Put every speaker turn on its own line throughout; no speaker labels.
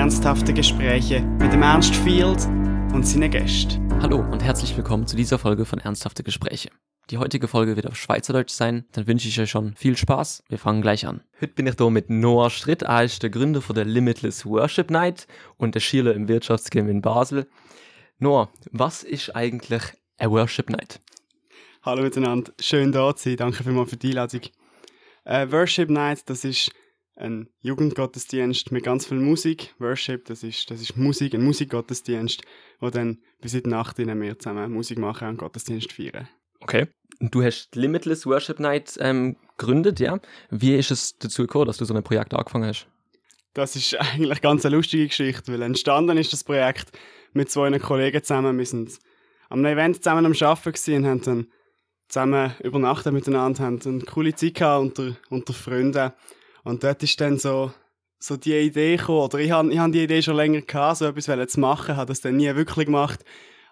ernsthafte Gespräche mit dem Ernst Field und seinen Gästen.
Hallo und herzlich willkommen zu dieser Folge von Ernsthafte Gespräche. Die heutige Folge wird auf Schweizerdeutsch sein, dann wünsche ich euch schon viel Spaß. Wir fangen gleich an. Heute bin ich hier mit Noah Stritt, er ist der Gründer von der Limitless Worship Night und der Schüler im Wirtschaftsgym in Basel. Noah, was ist eigentlich eine Worship Night?
Hallo miteinander, schön da zu sein, danke vielmals für die Einladung. Äh, Worship Night, das ist ein Jugendgottesdienst mit ganz viel Musik. Worship, das ist, das ist Musik, ein Musikgottesdienst, wo dann bis in die Nacht wir zusammen Musik machen und Gottesdienst feiern.
Okay. Du hast Limitless Worship Night ähm, gegründet, ja? Wie ist es dazu gekommen, dass du so ein Projekt angefangen hast?
Das ist eigentlich ganz eine lustige Geschichte, weil entstanden ist das Projekt mit zwei Kollegen zusammen. Wir sind am Event zusammen am Arbeiten und haben dann zusammen übernachtet miteinander, haben eine coole Zeit gehabt unter, unter Freunden. Und dort ist dann so, so die Idee gekommen, oder ich habe ich hab die Idee schon länger gehabt, so etwas zu machen, habe das dann nie wirklich gemacht.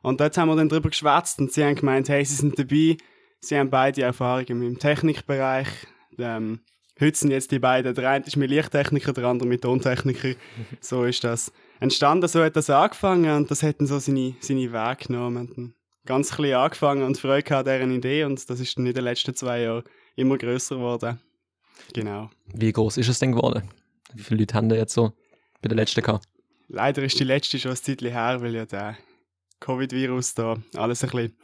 Und dort haben wir dann darüber geschwätzt und sie haben gemeint, hey, sie sind dabei, sie haben beide Erfahrungen im Technikbereich. Ähm, heute sind jetzt die beiden, der eine ist mit Lichttechniker, der andere mit Tontechniker. so ist das entstanden, so hat das angefangen und das hat dann so seine, seine Wege genommen. Ganz klein angefangen und Freude an dieser Idee und das ist dann in den letzten zwei Jahren immer größer geworden. Genau.
Wie groß ist es denn geworden? Wie viele Leute haben da jetzt so bei der letzten gehabt?
Leider ist die letzte schon ein Zeitchen her, weil ja der Covid-Virus da alles ein bisschen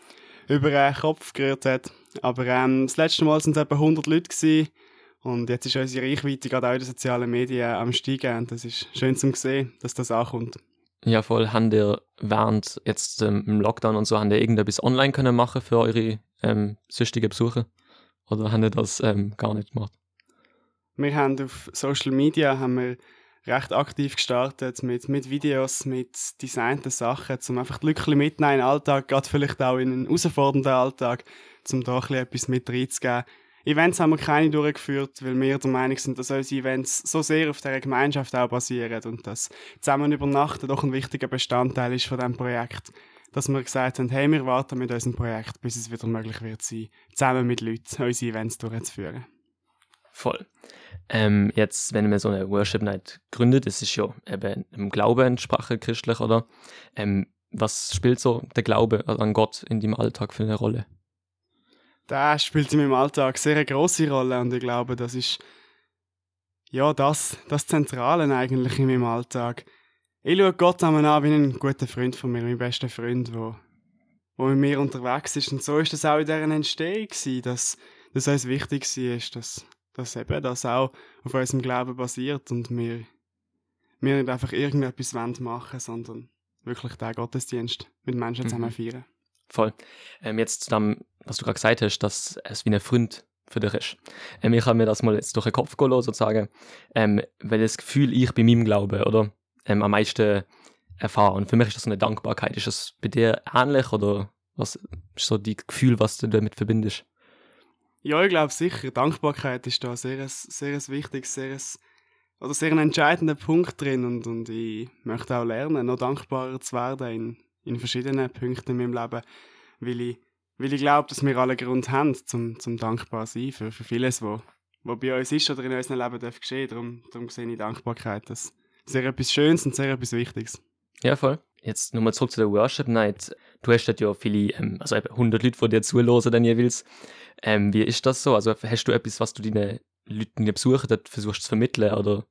über den Kopf gerührt hat. Aber ähm, das letzte Mal waren es etwa 100 Leute gewesen. Und jetzt ist unsere Reichweite gerade auch in den sozialen Medien am steigen. Und das ist schön zu sehen, dass das ankommt.
Ja, voll. Haben ihr während jetzt ähm, im Lockdown und so, haben ihr irgendetwas online können machen für eure ähm, süchtigen Besucher? Oder haben ihr das ähm, gar nicht gemacht?
Wir haben auf Social Media haben wir recht aktiv gestartet mit, mit Videos, mit designten Sachen, um einfach die Leute mitnehmen in den Alltag, gerade vielleicht auch in einen herausfordernden Alltag, um da ein etwas mit reinzugeben. Events haben wir keine durchgeführt, weil wir der Meinung sind, dass unsere Events so sehr auf dieser Gemeinschaft auch basieren und dass zusammen übernachten doch ein wichtiger Bestandteil ist von diesem Projekt. Dass wir gesagt haben, hey, wir warten mit unserem Projekt, bis es wieder möglich wird sein, zusammen mit Leuten unsere Events durchzuführen.
Voll. Ähm, jetzt, wenn man so eine Worship Night gründet, das ist ja eben im Glauben entsprache christlich, oder? Ähm, was spielt so der Glaube an Gott in deinem Alltag für eine Rolle?
Der spielt in meinem Alltag sehr eine große Rolle und ich glaube, das ist ja das, das Zentrale eigentlich in meinem Alltag. Ich schaue Gott an wie einen guten Freund von mir, mein bester Freund, wo, wo mit mir unterwegs ist. Und so ist das auch in deren Entstehung dass, dass uns wichtig war, dass, dass eben das auch auf unserem Glauben basiert und wir, wir nicht einfach irgendetwas machen wollen, sondern wirklich den Gottesdienst mit Menschen zusammen mhm. feiern.
Voll. Ähm, jetzt zu dem, was du gerade gesagt hast, dass es wie ein Freund für dich ist. Ähm, ich habe mir das mal jetzt durch den Kopf gehen sozusagen, ähm, weil das Gefühl ich bei meinem Glauben, oder, ähm, am meisten erfahre. Und für mich ist das so eine Dankbarkeit. Ist das bei dir ähnlich oder was ist so die Gefühl, was du damit verbindest?
Ja, ich glaube sicher. Dankbarkeit ist da sehr, sehr wichtig, sehr, oder sehr ein entscheidender Punkt drin und, und ich möchte auch lernen, noch dankbarer zu werden in, in verschiedenen Punkten in meinem Leben, weil ich, weil ich glaube, dass wir alle Grund haben, zum, zum dankbar sein für, für vieles, was wo bei uns ist oder in unserem Leben darf geschehen. Darum, darum sehe ich Dankbarkeit als sehr etwas Schönes und sehr etwas Wichtiges.
Ja, voll. Jetzt nochmal zurück zu der Worship Night. Du hast ja viele, ähm, also 100 Leute, die dir zuhören, dann jeweils. Ähm, wie ist das so? Also hast du etwas, was du deinen Leuten, die besuchen, dort versuchst zu vermitteln? Oder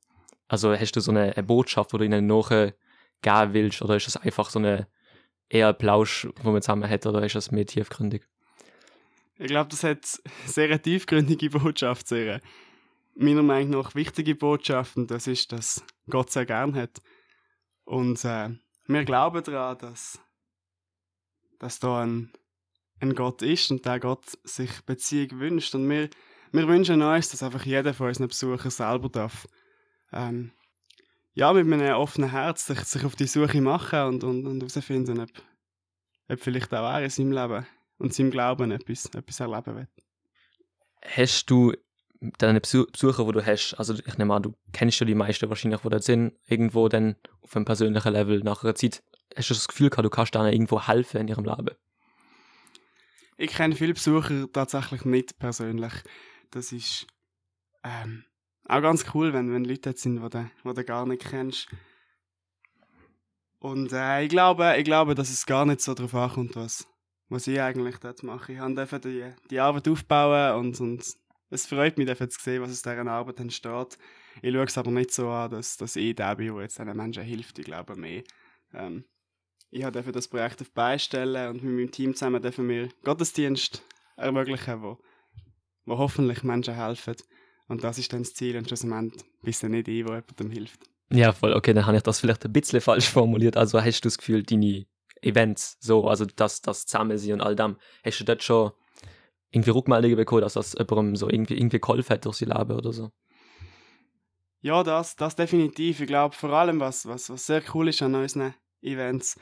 also hast du so eine, eine Botschaft, die du ihnen nachgeben willst? Oder ist das einfach so eine eher Plausch, wo man zusammen hat? Oder ist das mehr tiefgründig?
Ich glaube, das hat sehr eine tiefgründige Botschaft, sehr meiner Meinung nach wichtige Botschaft und das ist, dass Gott sehr gern hat. Und äh, wir glauben daran, dass, dass da ein ein Gott ist und der Gott sich Beziehung wünscht. Und wir, wir wünschen uns, dass einfach jeder von unseren Besuchern selber darf, ähm, ja, mit einem offenen Herz sich, sich auf die Suche machen und, und, und herausfinden, ob, ob vielleicht auch er in seinem Leben und seinem Glauben etwas, etwas erleben wird.
Hast du deine Besucher, die du hast, also ich nehme an, du kennst ja die meisten wahrscheinlich, die dort sind, irgendwo dann auf einem persönlichen Level nach einer Zeit, hast du das Gefühl gehabt, du kannst denen irgendwo helfen in ihrem Leben?
Ich kenne viele Besucher tatsächlich nicht persönlich. Das ist ähm, auch ganz cool, wenn, wenn Leute sind, die du, du gar nicht kennst. Und äh, ich, glaube, ich glaube, dass es gar nicht so darauf ankommt, was, was ich eigentlich dort mache. Ich habe die, die Arbeit aufbauen und, und es freut mich, zu sehen, was aus dieser Arbeit entsteht. Ich schaue es aber nicht so an, dass, dass ich der bin, der jetzt diesen Menschen hilft. Ich glaube mehr. Ähm, ich durfte das Projekt auf beistellen und mit meinem Team zusammen dürfen wir Gottesdienst ermöglichen, wo, wo hoffentlich Menschen helfen. Und das ist dann das Ziel und schlussendlich bist du nicht ich, der jemandem hilft.
Ja, voll. Okay, dann habe ich das vielleicht ein bisschen falsch formuliert. Also hast du das Gefühl, deine Events, so, also das, das Zusammensein und all dem, hast du dort schon irgendwie Rückmeldungen bekommen, dass das jemandem so irgendwie, irgendwie geholfen hat durch sein Leben oder so?
Ja, das, das definitiv. Ich glaube, vor allem, was, was, was sehr cool ist an unseren Events,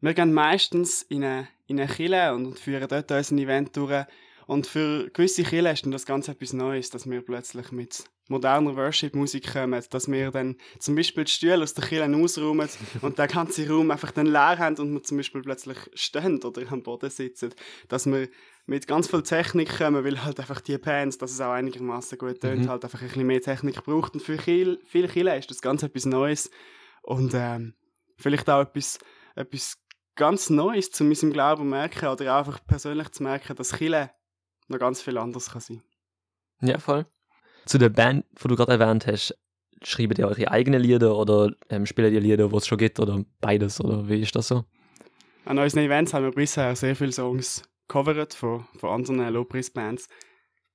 wir gehen meistens in eine, in eine Kille und führen dort unser Event durch. Und für gewisse Kirchen ist dann das Ganze etwas Neues, dass wir plötzlich mit moderner Worship-Musik kommen, dass wir dann zum Beispiel die Stühle aus der Kirche ausräumen und den ganzen Raum einfach dann leer haben und wir zum Beispiel plötzlich stehen oder am Boden sitzen. Dass wir mit ganz viel Technik kommen, weil halt einfach die Bands, dass es auch einigermaßen gut tönt, mhm. halt einfach ein bisschen mehr Technik braucht. Und für viele Kirchen ist das Ganze etwas Neues und ähm, vielleicht auch etwas, etwas ganz Neues zu unserem Glauben merken oder einfach persönlich zu merken, dass Chile noch ganz viel anders kann sein.
Ja, voll. Zu der Band, die du gerade erwähnt hast, schreibt ihr eure eigenen Lieder oder ähm, spielt ihr Lieder, wo es schon gibt oder beides oder wie ist das so?
An unseren Events haben wir bisher sehr viele Songs gecovert von, von anderen Lobpreis-Bands.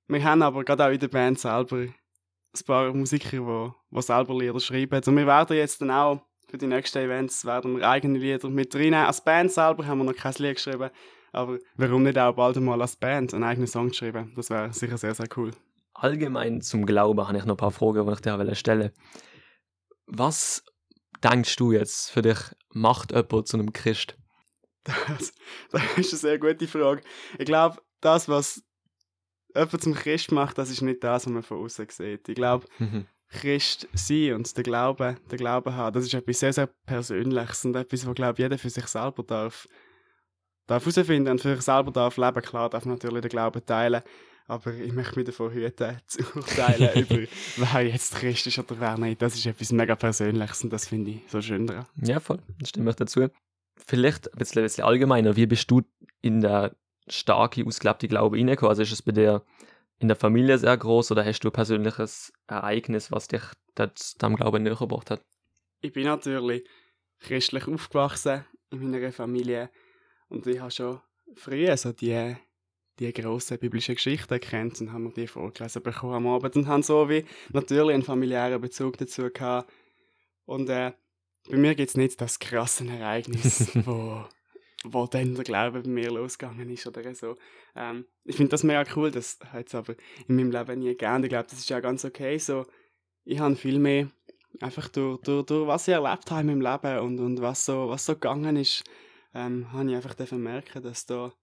Wir haben aber gerade auch in der Band selber ein paar Musiker, die, die selber Lieder schreiben. Und wir werden jetzt dann auch für die nächsten Events werden wir eigene Lieder mit reinnehmen. Als Band selber haben wir noch kein Lied geschrieben, aber warum nicht auch bald einmal als Band einen eigenen Song schreiben? Das wäre sicher sehr, sehr cool.
Allgemein zum Glauben habe ich noch ein paar Fragen, die ich dir stellen Was denkst du jetzt für dich, macht jemand zu einem Christ?
Das, das ist eine sehr gute Frage. Ich glaube, das, was jemand zum Christ macht, das ist nicht das, was man von außen sieht. Ich glaube, mhm. Christ sein und den Glauben, den Glauben haben, das ist etwas sehr, sehr Persönliches und etwas, was, glaube jeder für sich selber darf, darf herausfinden und für sich selber darf leben. Klar darf man natürlich den Glauben teilen, aber ich möchte mich davon hüten, zu urteilen über, wer jetzt Christ ist oder wer nicht. Das ist etwas mega Persönliches und das finde ich so schön daran.
Ja, voll, das stimme ich dazu. Vielleicht ein bisschen, ein bisschen allgemeiner, wie bist du in der starke, ausgelebte Glaube reingekommen? Also ist es bei dir in der Familie sehr groß oder hast du ein persönliches Ereignis, was dich dem Glauben näher gebracht hat?
Ich bin natürlich christlich aufgewachsen in meiner Familie und ich habe schon früher so die, die grossen biblischen Geschichten kennt und haben mir die vorgelesen bekommen am Abend und haben so wie natürlich einen familiären Bezug dazu gehabt. Und äh, bei mir gibt es nicht das krasse Ereignis, wo wo dann der Glaube bei mir losgegangen ist oder so. Ähm, ich finde das mega cool, das hat es aber in meinem Leben nie gegeben. Ich glaube, das ist ja ganz okay so. Ich habe viel mehr einfach durch, durch, durch was ich erlebt habe in meinem Leben und, und was, so, was so gegangen ist, ähm, habe ich einfach merken, dass da,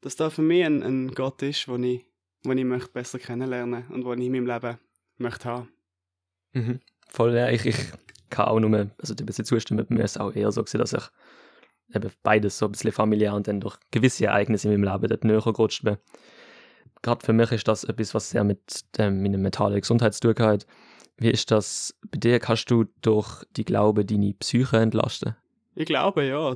dass da für mich ein, ein Gott ist, den ich, den ich möchte besser kennenlernen und den ich in meinem Leben möchte haben.
Mhm. Voll, ja, ich, ich kann auch nur, also ein bisschen zustimmen, bei mir ist es auch eher so gewesen, dass ich eben beides so ein bisschen familiär und dann durch gewisse Ereignisse in meinem Leben dort näher gerutscht bin. Gerade für mich ist das etwas, was sehr mit ähm, meiner mentalen Gesundheit zu tun hat. Wie ist das bei dir? Kannst du durch die Glaube deine Psyche entlasten?
Ich glaube, ja.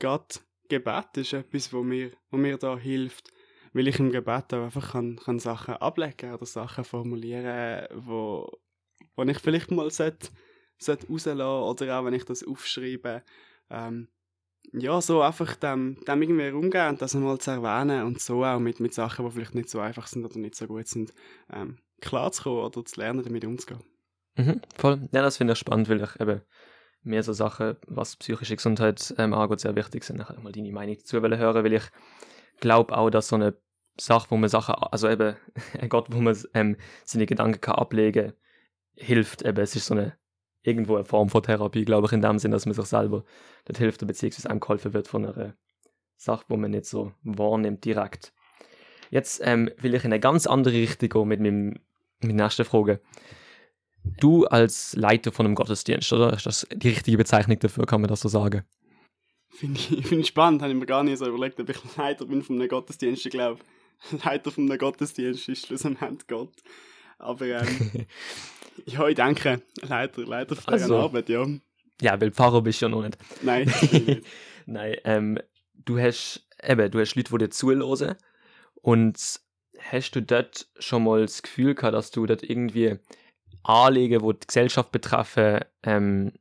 Gott, Gebet ist etwas, wo mir, wo mir da hilft. Weil ich im Gebet auch einfach kann, kann Sachen ablegen oder Sachen formulieren, wo, wo ich vielleicht mal sollte, sollte rauslassen oder auch wenn ich das aufschreibe. Ähm, ja, so einfach dem, dem irgendwie umgehen und das einmal zu erwähnen und so auch mit, mit Sachen, die vielleicht nicht so einfach sind oder nicht so gut sind, ähm, klarzukommen oder zu lernen, damit umzugehen.
Mhm, voll. Ja, das finde ich spannend, weil ich eben mehr so Sachen, was psychische Gesundheit ähm, angeht, sehr wichtig sind. Ich mal deine Meinung dazu hören, weil ich glaube auch, dass so eine Sache, wo man Sachen, also eben ein Gott, wo man ähm, seine Gedanken kann ablegen kann, hilft eben. Es ist so eine irgendwo eine Form von Therapie, glaube ich, in dem Sinn, dass man sich selber dort hilft, beziehungsweise einem geholfen wird von einer Sache, wo man nicht so wahrnimmt direkt. Jetzt ähm, will ich in eine ganz andere Richtung gehen mit, meinem, mit der nächsten Frage. Du als Leiter von einem Gottesdienst, oder? Ist das die richtige Bezeichnung dafür, kann man das so sagen?
Finde ich, find ich spannend, habe ich mir gar nicht so überlegt, ob ich Leiter bin von einem Gottesdienst. Ich glaube, Leiter von einem Gottesdienst ist schlussendlich Gott. Aber ähm, ja, ich denke, leider, leider von also. Arbeit, ja.
Ja, weil Pfarrer bist du ja noch nicht.
Nein, nicht.
Nein, ähm, du hast eben, du hast Leute, die dir zuhören und hast du dort schon mal das Gefühl gehabt, dass du dort irgendwie Anliegen, die die Gesellschaft betreffen, ähm,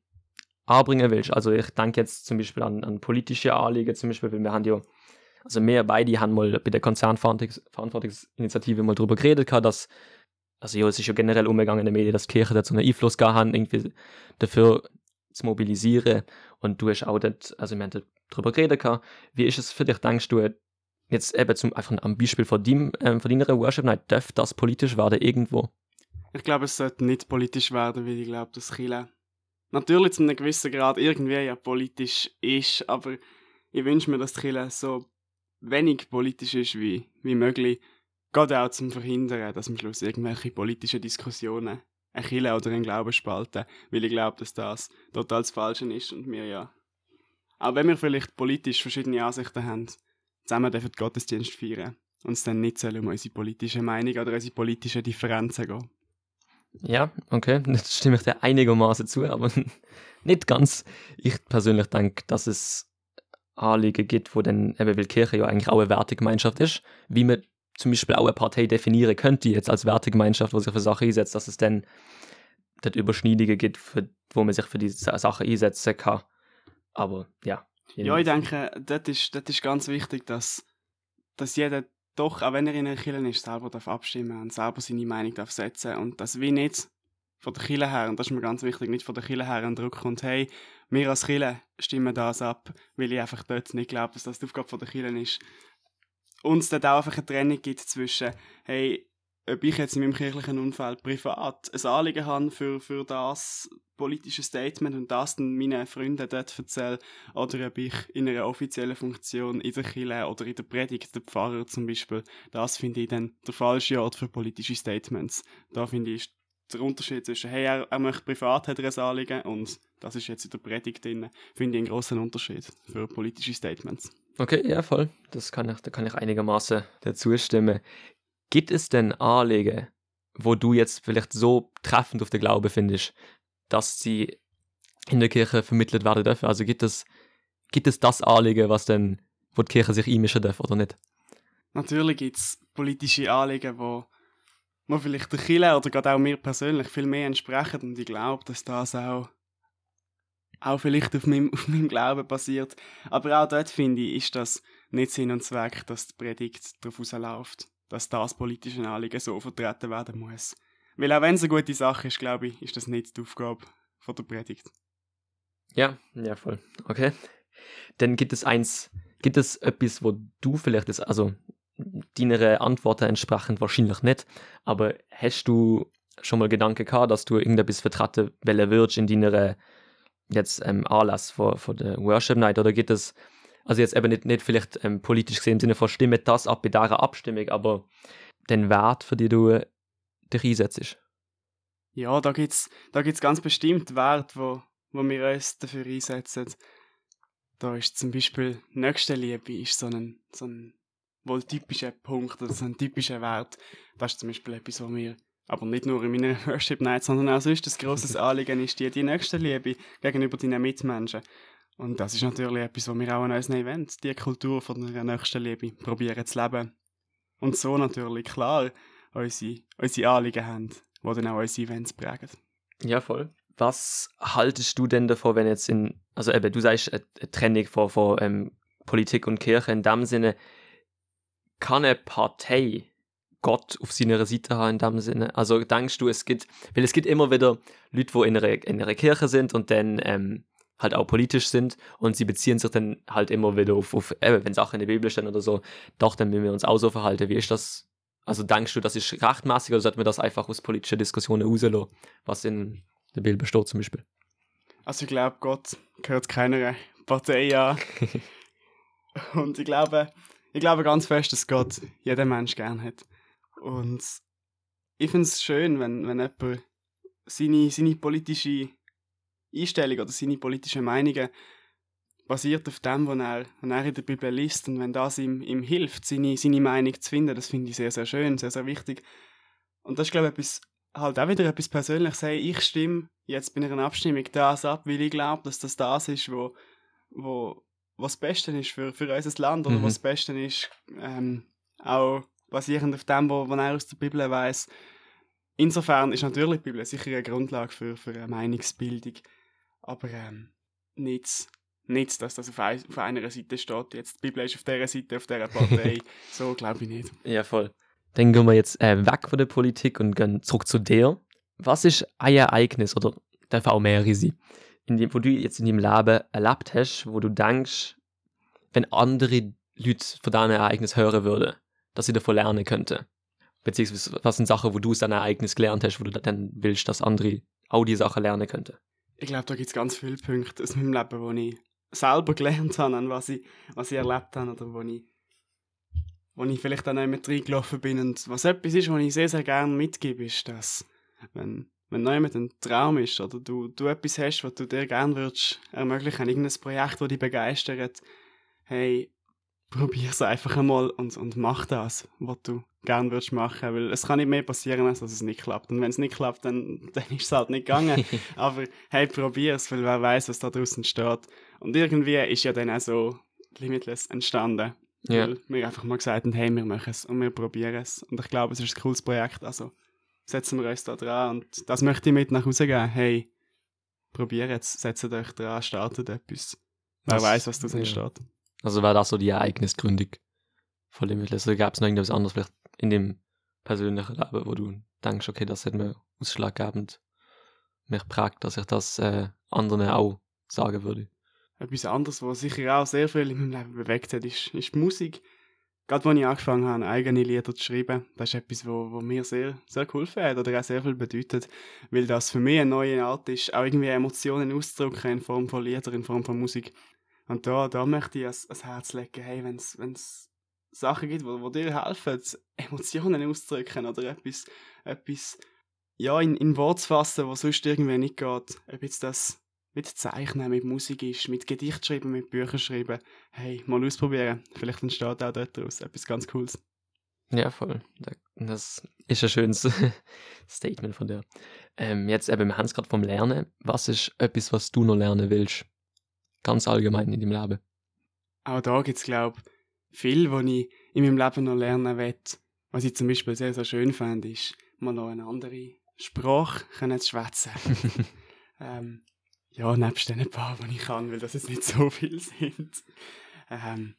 anbringen willst? Also ich denke jetzt zum Beispiel an, an politische Anliegen, zum Beispiel, weil wir haben ja, also wir beide haben mal bei der Konzernverantwortungsinitiative mal darüber geredet, dass also ja, es ist ja generell umgegangen in den Medien, dass die Kirche dazu einen Einfluss gehabt haben, irgendwie dafür zu mobilisieren. Und du hast auch dort, also wir haben darüber geredet gehabt. Wie ist es für dich, denkst du, jetzt eben zum, einfach am Beispiel von, deinem, ähm, von deiner Worship Night, darf das politisch werden irgendwo?
Ich glaube, es sollte nicht politisch werden, weil ich glaube, dass Chile natürlich zu einem gewissen Grad irgendwie ja politisch ist, aber ich wünsche mir, dass Chile so wenig politisch ist wie, wie möglich. Gerade auch zum Verhindern, dass am Schluss irgendwelche politischen Diskussionen ein oder einen Glauben spalten, weil ich glaube, dass das total das Falsche ist und wir ja, auch wenn wir vielleicht politisch verschiedene Ansichten haben, zusammen dürfen Gottesdienst feiern und es dann nicht soll um unsere politische Meinung oder unsere politischen Differenzen gehen.
Ja, okay, das stimme ich dir einigermaßen zu, aber nicht ganz. Ich persönlich denke, dass es Anliegen gibt, wo dann eben, weil Kirche ja eigentlich auch eine Wertegemeinschaft ist, wie man zum Beispiel auch eine Partei definieren könnte, jetzt als Wertegemeinschaft, wo sich für Sachen einsetzt, dass es dann dort Überschneidungen gibt, für, wo man sich für diese Sachen einsetzen kann. Aber ja.
Ja, ich denke, das ist, das ist ganz wichtig, dass, dass jeder doch, auch wenn er in einer Kirche ist, selber darf abstimmen und selber seine Meinung darf setzen und das wie nicht von der Kirche her, und das ist mir ganz wichtig, nicht von der Kirche her ein Druck kommt, hey, wir als Kirche stimmen das ab, weil ich einfach dort nicht glaube, dass das die Aufgabe von der Kirche ist. Uns dort auch einfach eine Trennung gibt zwischen, hey, ob ich jetzt in meinem kirchlichen Umfeld privat ein Anliegen habe für, für das politische Statement und das dann meinen Freunden dort erzähle, oder ob ich in einer offiziellen Funktion in der Kirche oder in der Predigt, der Pfarrer zum Beispiel, das finde ich dann der falsche Ort für politische Statements. Da finde ich der Unterschied zwischen, hey, er, er möchte privat, hat er ein Anliegen und das ist jetzt in der Predigt drin, finde ich einen großen Unterschied für politische Statements.
Okay, ja, voll. Das kann ich, da kann ich einigermaßen dazu stimmen. Gibt es denn Anliegen, wo du jetzt vielleicht so treffend auf den Glaube findest, dass sie in der Kirche vermittelt werden dürfen? Also gibt es, gibt es das Anliegen, was denn, wo die Kirche sich einmischen darf oder nicht?
Natürlich gibt es politische Anliegen, wo, wo vielleicht der Kirche oder gerade auch mir persönlich viel mehr entsprechen und ich glaube, dass das auch auch vielleicht auf meinem, auf meinem Glauben basiert. Aber auch dort finde ich, ist das nicht Sinn und Zweck, dass die Predigt darauf rausläuft dass das politische Anliegen so vertreten werden muss. Weil auch wenn es eine gute Sache ist, glaube ich, ist das nicht die Aufgabe von der Predigt.
Ja, ja, voll. Okay. Dann gibt es eins, gibt es etwas, wo du vielleicht, ist, also deiner Antworten entsprechend wahrscheinlich nicht, aber hast du schon mal Gedanken gehabt, dass du irgendetwas vertreten wollen würdest in deiner jetzt ähm, Anlass von, von der Worship Night oder gibt es also jetzt eben nicht, nicht vielleicht ähm, politisch gesehen im Sinne von stimme das ab bei dieser Abstimmung, aber den Wert, für den du dich einsetzt.
Ja, da gibt es da gibt's ganz bestimmt Werte, wo, wo wir uns dafür einsetzen. Da ist zum Beispiel Nächstenliebe ist so ein, so ein wohl typischer Punkt oder so ein typischer Wert. Das ist zum Beispiel etwas, was mir aber nicht nur in meiner Worship Night, sondern auch sonst ein grosses Anliegen ist, die, die Nächstenliebe gegenüber deinen Mitmenschen. Und das ist natürlich etwas, was wir auch an unseren Events, die Kultur von der nächsten Liebe, probieren zu leben. Und so natürlich klar unsere, unsere Anliegen haben, die dann auch unsere Events prägen.
Ja, voll. Was haltest du denn davon, wenn jetzt in, also eben, du sagst eine, Trennung von, von ähm, Politik und Kirche in dem Sinne, kann eine Partei Gott auf seiner Seite haben in dem Sinne? Also denkst du, es gibt, weil es gibt immer wieder Leute, die in einer, in einer Kirche sind und dann ähm, halt auch politisch sind und sie beziehen sich dann halt immer wieder auf, auf äh, wenn Sachen in der Bibel stehen oder so, doch, dann müssen wir uns auch so verhalten. Wie ist das? Also denkst du, das ist rechtmäßig oder sollten wir das einfach aus politischen Diskussionen rauslassen, was in der Bibel steht zum Beispiel?
Also ich glaube, Gott gehört keiner Partei an. und ich glaube, ich glaube ganz fest, dass Gott jeden Mensch gern hat. Und ich finde es schön, wenn, wenn jemand seine, seine politische Einstellung oder seine politischen Meinungen basiert auf dem, was er, was er in der Bibel liest. Und wenn das ihm, ihm hilft, seine, seine Meinung zu finden, das finde ich sehr, sehr schön, sehr, sehr wichtig. Und das ist, glaube ich, etwas, halt auch wieder etwas Persönliches. Hey, ich stimme jetzt bei einer Abstimmung das ab, weil ich glaube, dass das das ist, wo, wo was das Beste ist für, für unser Land oder mhm. was das Beste ist, ähm, auch basierend auf dem, was er aus der Bibel weiß. Insofern ist natürlich die Bibel sicher eine Grundlage für, für eine Meinungsbildung, aber ähm, nichts, nichts, dass das auf, ein, auf einer Seite steht. Jetzt die Bibel ist auf dieser Seite, auf dieser Partei. so glaube ich nicht.
Ja, voll. Dann gehen wir jetzt äh, weg von der Politik und gehen zurück zu dir. Was ist ein Ereignis oder darf auch mehrere sein, in dem, wo du jetzt in deinem Leben erlebt hast, wo du denkst, wenn andere Leute von deinem Ereignis hören würden, dass sie davon lernen könnten? Beziehungsweise was sind Sachen, wo du aus deinem Ereignis gelernt hast, wo du dann willst, dass andere auch die Sachen lernen könnten?
Ich glaube, da gibt es ganz viele Punkte aus meinem Leben, wo ich selber gelernt habe, an was ich, was ich erlebt habe oder wo ich, wo ich vielleicht dann auch mit reingelaufen bin. Und was etwas ist, was ich sehr, sehr gerne mitgebe, ist, dass wenn, wenn jemand ein Traum ist oder du, du etwas hast, was du dir gerne würdest ermöglichen, irgendein Projekt, das dich begeistert, hey, probier es einfach einmal und, und mach das, was du gerne würdest machen, weil es kann nicht mehr passieren, als dass es nicht klappt. Und wenn es nicht klappt, dann, dann ist es halt nicht gegangen. Aber hey, probier es, weil wer weiß, was da draußen steht. Und irgendwie ist ja dann auch so Limitless entstanden. Ja. Weil wir einfach mal gesagt haben, hey, wir machen es und wir probieren es. Und ich glaube, es ist ein cooles Projekt, also setzen wir uns da dran. Und das möchte ich mit nach Hause geben. Hey, probiert es, setzt euch dran, startet etwas. Wer weiß, was daraus ja. entsteht.
Also war das so die Ereignisgründung von Limitless? Oder gab es noch irgendwas anderes vielleicht in dem persönlichen Leben, wo du denkst, okay, das hat mir ausschlaggebend mich prägt, dass ich das äh, anderen auch sagen würde?
Etwas anderes, was sicher auch sehr viel in meinem Leben bewegt hat, ist, ist die Musik. Gerade als ich angefangen habe, eigene Lieder zu schreiben, das ist etwas, wo, wo mir sehr, sehr geholfen hat oder auch sehr viel bedeutet, weil das für mich eine neue Art ist, auch irgendwie Emotionen auszudrücken in Form von Liedern, in Form von Musik. Und da, da möchte ich ans, Herz legen, hey, wenn es Sachen gibt, wo dir helfen, Emotionen auszudrücken oder etwas, etwas ja, in, in Wort zu fassen, was sonst irgendwie nicht geht. Ob jetzt das mit Zeichnen, mit Musik ist, mit Gedicht schreiben, mit Büchern schreiben. Hey, mal ausprobieren. Vielleicht entsteht auch dort daraus etwas ganz Cooles.
Ja, voll. Das ist ein schönes Statement von dir. Ähm, jetzt eben, wir haben es gerade vom Lernen. Was ist etwas, was du noch lernen willst? Ganz allgemein in deinem Leben.
Auch da gibt es, glaube ich, viel, was ich in meinem Leben noch lernen will. Was ich zum Beispiel sehr, sehr schön fand, ist, mal noch eine andere Sprache können zu schwätzen. ähm, ja, nebst den paar, die ich kann, weil das jetzt nicht so viel sind. Ähm,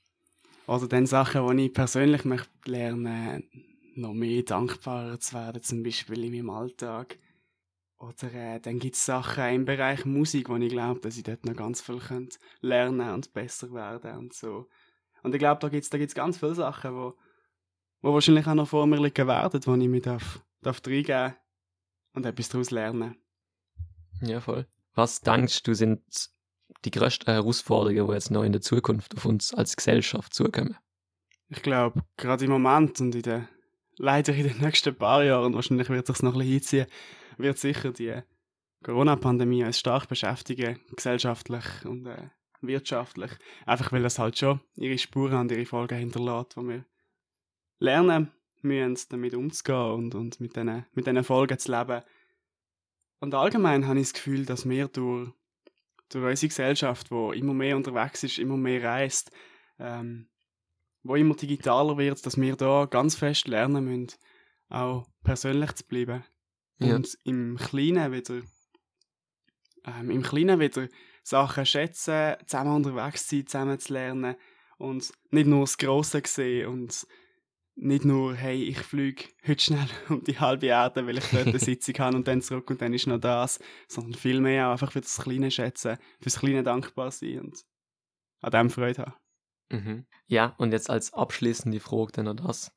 oder dann Sachen, die ich persönlich möchte lernen, noch mehr dankbarer zu werden, zum Beispiel in meinem Alltag. Oder äh, dann gibt es Sachen im Bereich Musik, wo ich glaube, dass ich dort noch ganz viel könnte lernen und besser werden und so. Und ich glaube, da gibt es da gibt's ganz viele Sachen, wo, wo wahrscheinlich auch noch vor mir liegen werden, wo ich mich darf, darf reingeben und etwas daraus lernen.
Ja, voll. Was denkst du, sind die größten Herausforderungen, die jetzt noch in der Zukunft auf uns als Gesellschaft zukommen?
Ich glaube, gerade im Moment und in der, leider in den nächsten paar Jahren, wahrscheinlich wird es sich noch ein bisschen hinziehen, wird sicher die Corona-Pandemie uns stark beschäftigen, gesellschaftlich und äh, wirtschaftlich. Einfach weil das halt schon ihre Spuren und ihre Folgen hinterlässt, wo wir lernen müssen, damit umzugehen und, und mit diesen mit Folgen zu leben. Und allgemein habe ich das Gefühl, dass wir durch, durch unsere Gesellschaft, die immer mehr unterwegs ist, immer mehr reist, ähm, wo immer digitaler wird, dass wir da ganz fest lernen müssen, auch persönlich zu bleiben. Ja. Und im Kleinen wieder, ähm, im Kleinen wieder Sachen schätzen, zusammen unterwegs sein, zusammen zu lernen und nicht nur das Grosse sehen und nicht nur, hey, ich fliege heute schnell um die halbe Erde, weil ich dort eine Sitzung habe und dann zurück und dann ist noch das, sondern vielmehr auch einfach für das Kleine schätzen, für das Kleine dankbar sein und an dem Freude haben.
Mhm. Ja, und jetzt als abschließende Frage dann noch das.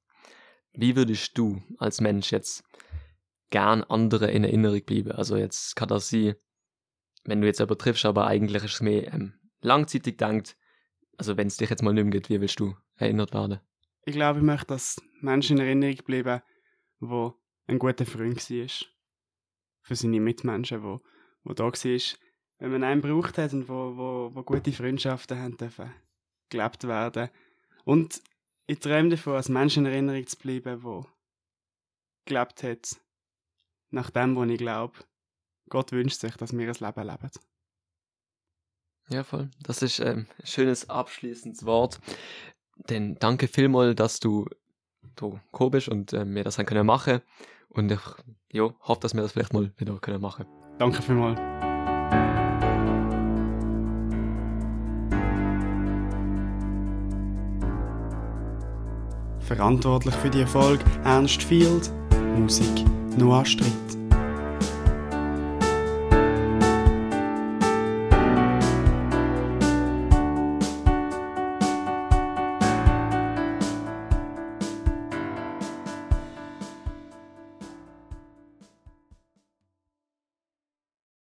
Wie würdest du als Mensch jetzt gern andere in Erinnerung bleiben? Also jetzt kann das sein, wenn du jetzt jemanden triffst, aber eigentlich ist es mehr ähm, langzeitig denkt, also wenn es dich jetzt mal nicht mehr geht, wie willst du erinnert werden?
ich glaube, ich möchte, dass Menschen in Erinnerung bleiben, wo ein guter Freund war. Für seine Mitmenschen, wo, wo da war, wenn man einen braucht hat und wo, wo, wo gute Freundschaften haben dürfen gelebt werden. Und ich träume davon, als Menschen in Erinnerung zu bleiben, wo gelebt hat, nach dem, was ich glaube. Gott wünscht sich, dass wir ein Leben leben.
Ja, voll. Das ist ähm, ein schönes abschließendes Wort. Denn danke vielmals, dass du da gekommen bist und äh, wir das haben können machen. Und ich ja, hoffe, dass wir das vielleicht mal wieder können machen.
Danke vielmals. Verantwortlich für die Erfolg Ernst Field, Musik Noah Stritt.